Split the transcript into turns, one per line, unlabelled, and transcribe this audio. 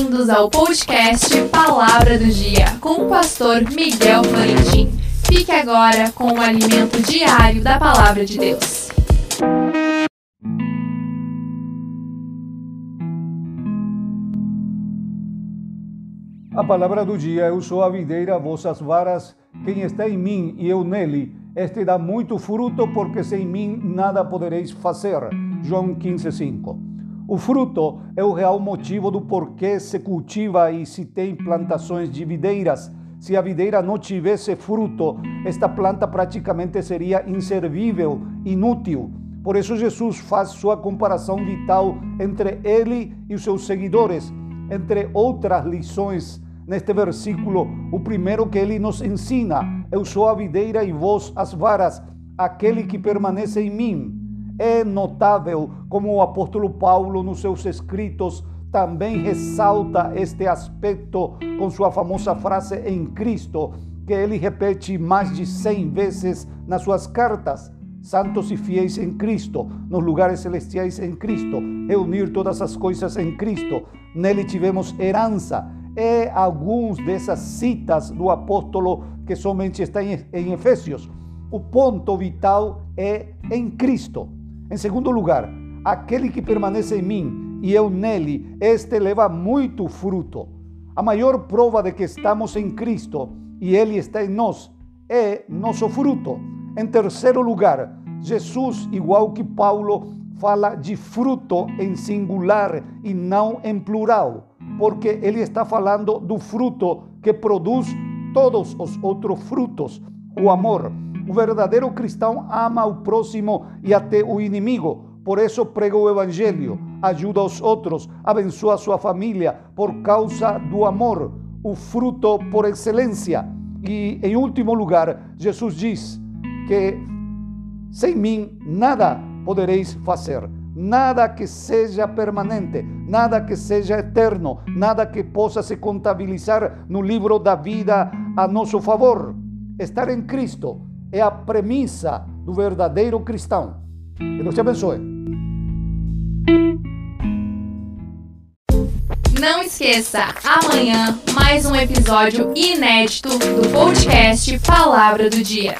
Bem-vindos ao podcast Palavra do Dia com o pastor Miguel Florentin. Fique agora com o alimento diário da Palavra de Deus.
A palavra do dia, eu sou a videira, vossas varas, quem está em mim e eu nele, este dá muito fruto, porque sem mim nada podereis fazer. João 15, 5. O fruto é o real motivo do porquê se cultiva e se tem plantações de videiras. Se a videira não tivesse fruto, esta planta praticamente seria inservível, inútil. Por isso, Jesus faz sua comparação vital entre ele e os seus seguidores. Entre outras lições, neste versículo, o primeiro que ele nos ensina: Eu sou a videira e vós as varas, aquele que permanece em mim é notável como o apóstolo Paulo, nos seus escritos, também ressalta este aspecto com sua famosa frase em Cristo, que ele repete mais de 100 vezes nas suas cartas. Santos e fiéis em Cristo, nos lugares celestiais em Cristo, reunir todas as coisas em Cristo. Nele tivemos herança. E alguns dessas citas do apóstolo que somente está em Efésios. O ponto vital é em Cristo. Em segundo lugar, aquele que permanece em mim e eu nele, este leva muito fruto. A maior prova de que estamos em Cristo e ele está em nós é nosso fruto. Em terceiro lugar, Jesus, igual que Paulo, fala de fruto em singular e não em plural, porque ele está falando do fruto que produz todos os outros frutos, o amor. O verdadeiro cristão ama o próximo e até o inimigo. Por isso prega o evangelho, ajuda os outros, abençoa sua família por causa do amor, o fruto por excelência. E em último lugar, Jesus diz que sem mim nada podereis fazer. Nada que seja permanente, nada que seja eterno, nada que possa se contabilizar no livro da vida a nosso favor. Estar em Cristo é a premissa do verdadeiro cristão. Que Deus te abençoe.
Não esqueça, amanhã mais um episódio inédito do podcast Palavra do Dia.